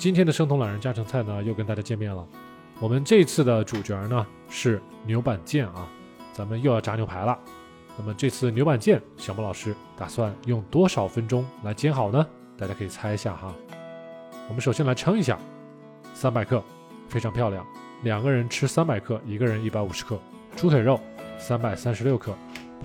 今天的生酮懒人家常菜呢，又跟大家见面了。我们这次的主角呢是牛板腱啊，咱们又要炸牛排了。那么这次牛板腱，小莫老师打算用多少分钟来煎好呢？大家可以猜一下哈。我们首先来称一下，三百克，非常漂亮。两个人吃三百克，一个人一百五十克。猪腿肉三百三十六克，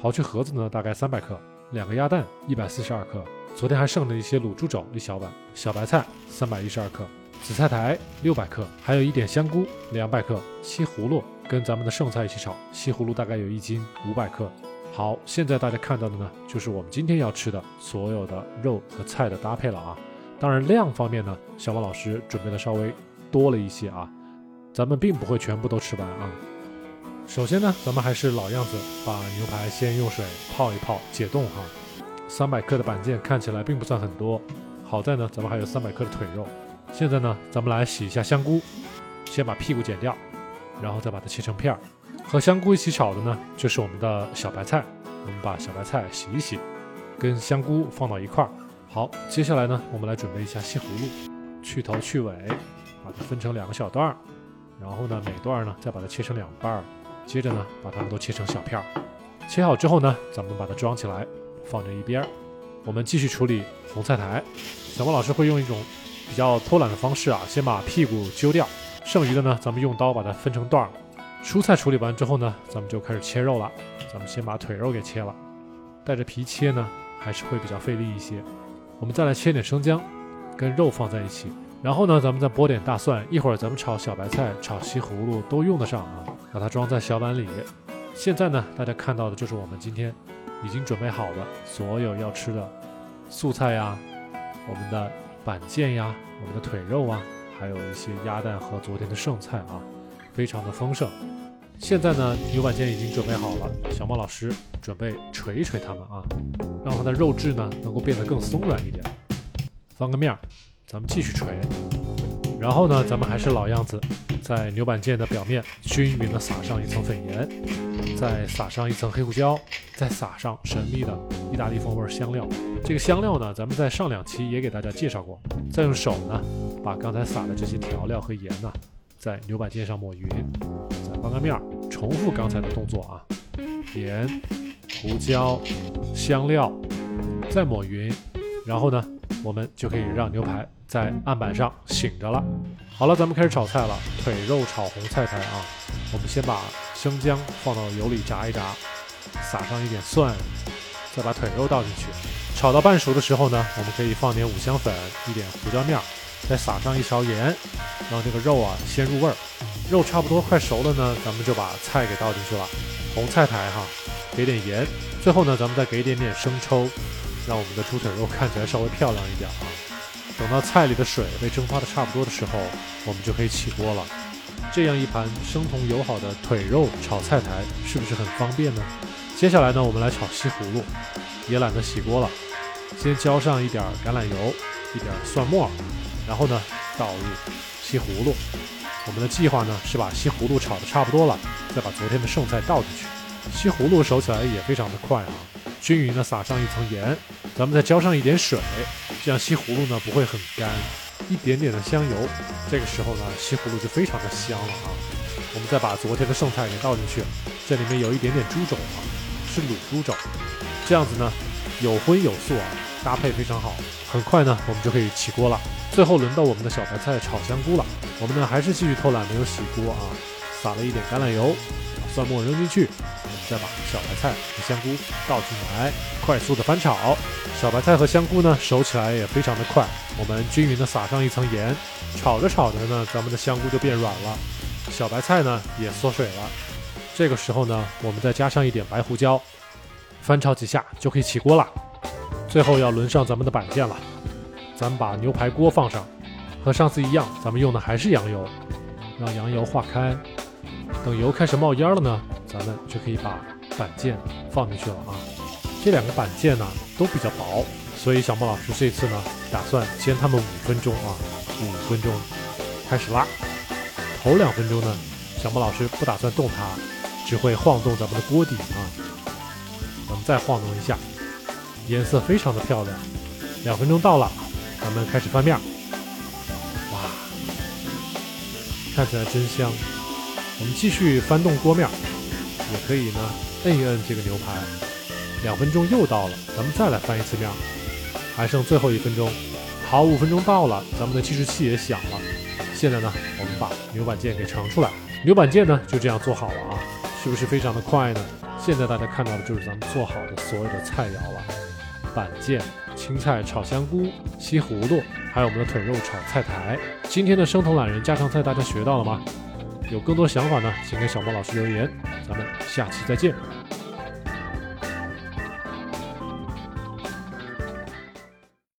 刨去盒子呢，大概三百克。两个鸭蛋一百四十二克。昨天还剩了一些卤猪肘一小碗，小白菜三百一十二克，紫菜苔六百克，还有一点香菇两百克，西葫芦跟咱们的剩菜一起炒，西葫芦大概有一斤五百克。好，现在大家看到的呢，就是我们今天要吃的所有的肉和菜的搭配了啊。当然量方面呢，小王老师准备的稍微多了一些啊，咱们并不会全部都吃完啊。首先呢，咱们还是老样子，把牛排先用水泡一泡解冻哈。三百克的板腱看起来并不算很多，好在呢，咱们还有三百克的腿肉。现在呢，咱们来洗一下香菇，先把屁股剪掉，然后再把它切成片儿。和香菇一起炒的呢，就是我们的小白菜。我们把小白菜洗一洗，跟香菇放到一块儿。好，接下来呢，我们来准备一下西葫芦，去头去尾，把它分成两个小段儿，然后呢，每段呢再把它切成两半儿，接着呢，把它们都切成小片儿。切好之后呢，咱们把它装起来。放在一边儿，我们继续处理红菜苔。小莫老师会用一种比较偷懒的方式啊，先把屁股揪掉，剩余的呢，咱们用刀把它分成段儿。蔬菜处理完之后呢，咱们就开始切肉了。咱们先把腿肉给切了，带着皮切呢，还是会比较费力一些。我们再来切点生姜，跟肉放在一起，然后呢，咱们再剥点大蒜。一会儿咱们炒小白菜、炒西葫芦都用得上啊。把它装在小碗里。现在呢，大家看到的就是我们今天。已经准备好的所有要吃的素菜呀，我们的板腱呀，我们的腿肉啊，还有一些鸭蛋和昨天的剩菜啊，非常的丰盛。现在呢，牛板腱已经准备好了，小猫老师准备捶一捶它们啊，让它的肉质呢能够变得更松软一点。翻个面儿，咱们继续捶。然后呢，咱们还是老样子，在牛板腱的表面均匀的撒上一层粉盐，再撒上一层黑胡椒，再撒上神秘的意大利风味香料。这个香料呢，咱们在上两期也给大家介绍过。再用手呢，把刚才撒的这些调料和盐呢，在牛板腱上抹匀，再翻个面儿，重复刚才的动作啊，盐、胡椒、香料，再抹匀，然后呢，我们就可以让牛排。在案板上醒着了。好了，咱们开始炒菜了。腿肉炒红菜苔啊，我们先把生姜放到油里炸一炸，撒上一点蒜，再把腿肉倒进去。炒到半熟的时候呢，我们可以放点五香粉，一点胡椒面，再撒上一勺盐，让这个肉啊先入味儿。肉差不多快熟了呢，咱们就把菜给倒进去了。红菜苔哈，给点盐，最后呢，咱们再给一点点生抽，让我们的猪腿肉看起来稍微漂亮一点啊。等到菜里的水被蒸发的差不多的时候，我们就可以起锅了。这样一盘生酮友好的腿肉炒菜苔，是不是很方便呢？接下来呢，我们来炒西葫芦，也懒得洗锅了，先浇上一点橄榄油，一点蒜末，然后呢，倒入西葫芦。我们的计划呢是把西葫芦炒的差不多了，再把昨天的剩菜倒进去。西葫芦熟起来也非常的快啊。均匀的撒上一层盐，咱们再浇上一点水，这样西葫芦呢不会很干，一点点的香油，这个时候呢西葫芦就非常的香了啊。我们再把昨天的剩菜给倒进去，这里面有一点点猪肘啊，是卤猪肘，这样子呢有荤有素啊，搭配非常好。很快呢我们就可以起锅了。最后轮到我们的小白菜炒香菇了，我们呢还是继续偷懒没有洗锅啊，撒了一点橄榄油，蒜末扔进去。我们再把小白菜和香菇倒进来，快速的翻炒。小白菜和香菇呢，熟起来也非常的快。我们均匀的撒上一层盐，炒着炒着呢，咱们的香菇就变软了，小白菜呢也缩水了。这个时候呢，我们再加上一点白胡椒，翻炒几下就可以起锅了。最后要轮上咱们的板腱了，咱们把牛排锅放上，和上次一样，咱们用的还是羊油，让羊油化开。等油开始冒烟了呢。咱们就可以把板腱放进去了啊！这两个板腱呢都比较薄，所以小莫老师这次呢打算煎它们五分钟啊，五分钟开始拉。头两分钟呢，小莫老师不打算动它，只会晃动咱们的锅底啊。咱们再晃动一下，颜色非常的漂亮。两分钟到了，咱们开始翻面。哇，看起来真香。我们继续翻动锅面，也可以呢摁一摁这个牛排。两分钟又到了，咱们再来翻一次面，还剩最后一分钟。好，五分钟到了，咱们的计时器也响了。现在呢，我们把牛板腱给盛出来。牛板腱呢就这样做好了啊，是不是非常的快呢？现在大家看到的就是咱们做好的所有的菜肴了：板腱、青菜炒香菇、西葫芦，还有我们的腿肉炒菜苔。今天的生酮懒人家常菜大家学到了吗？有更多想法呢，请给小莫老师留言。咱们下期再见。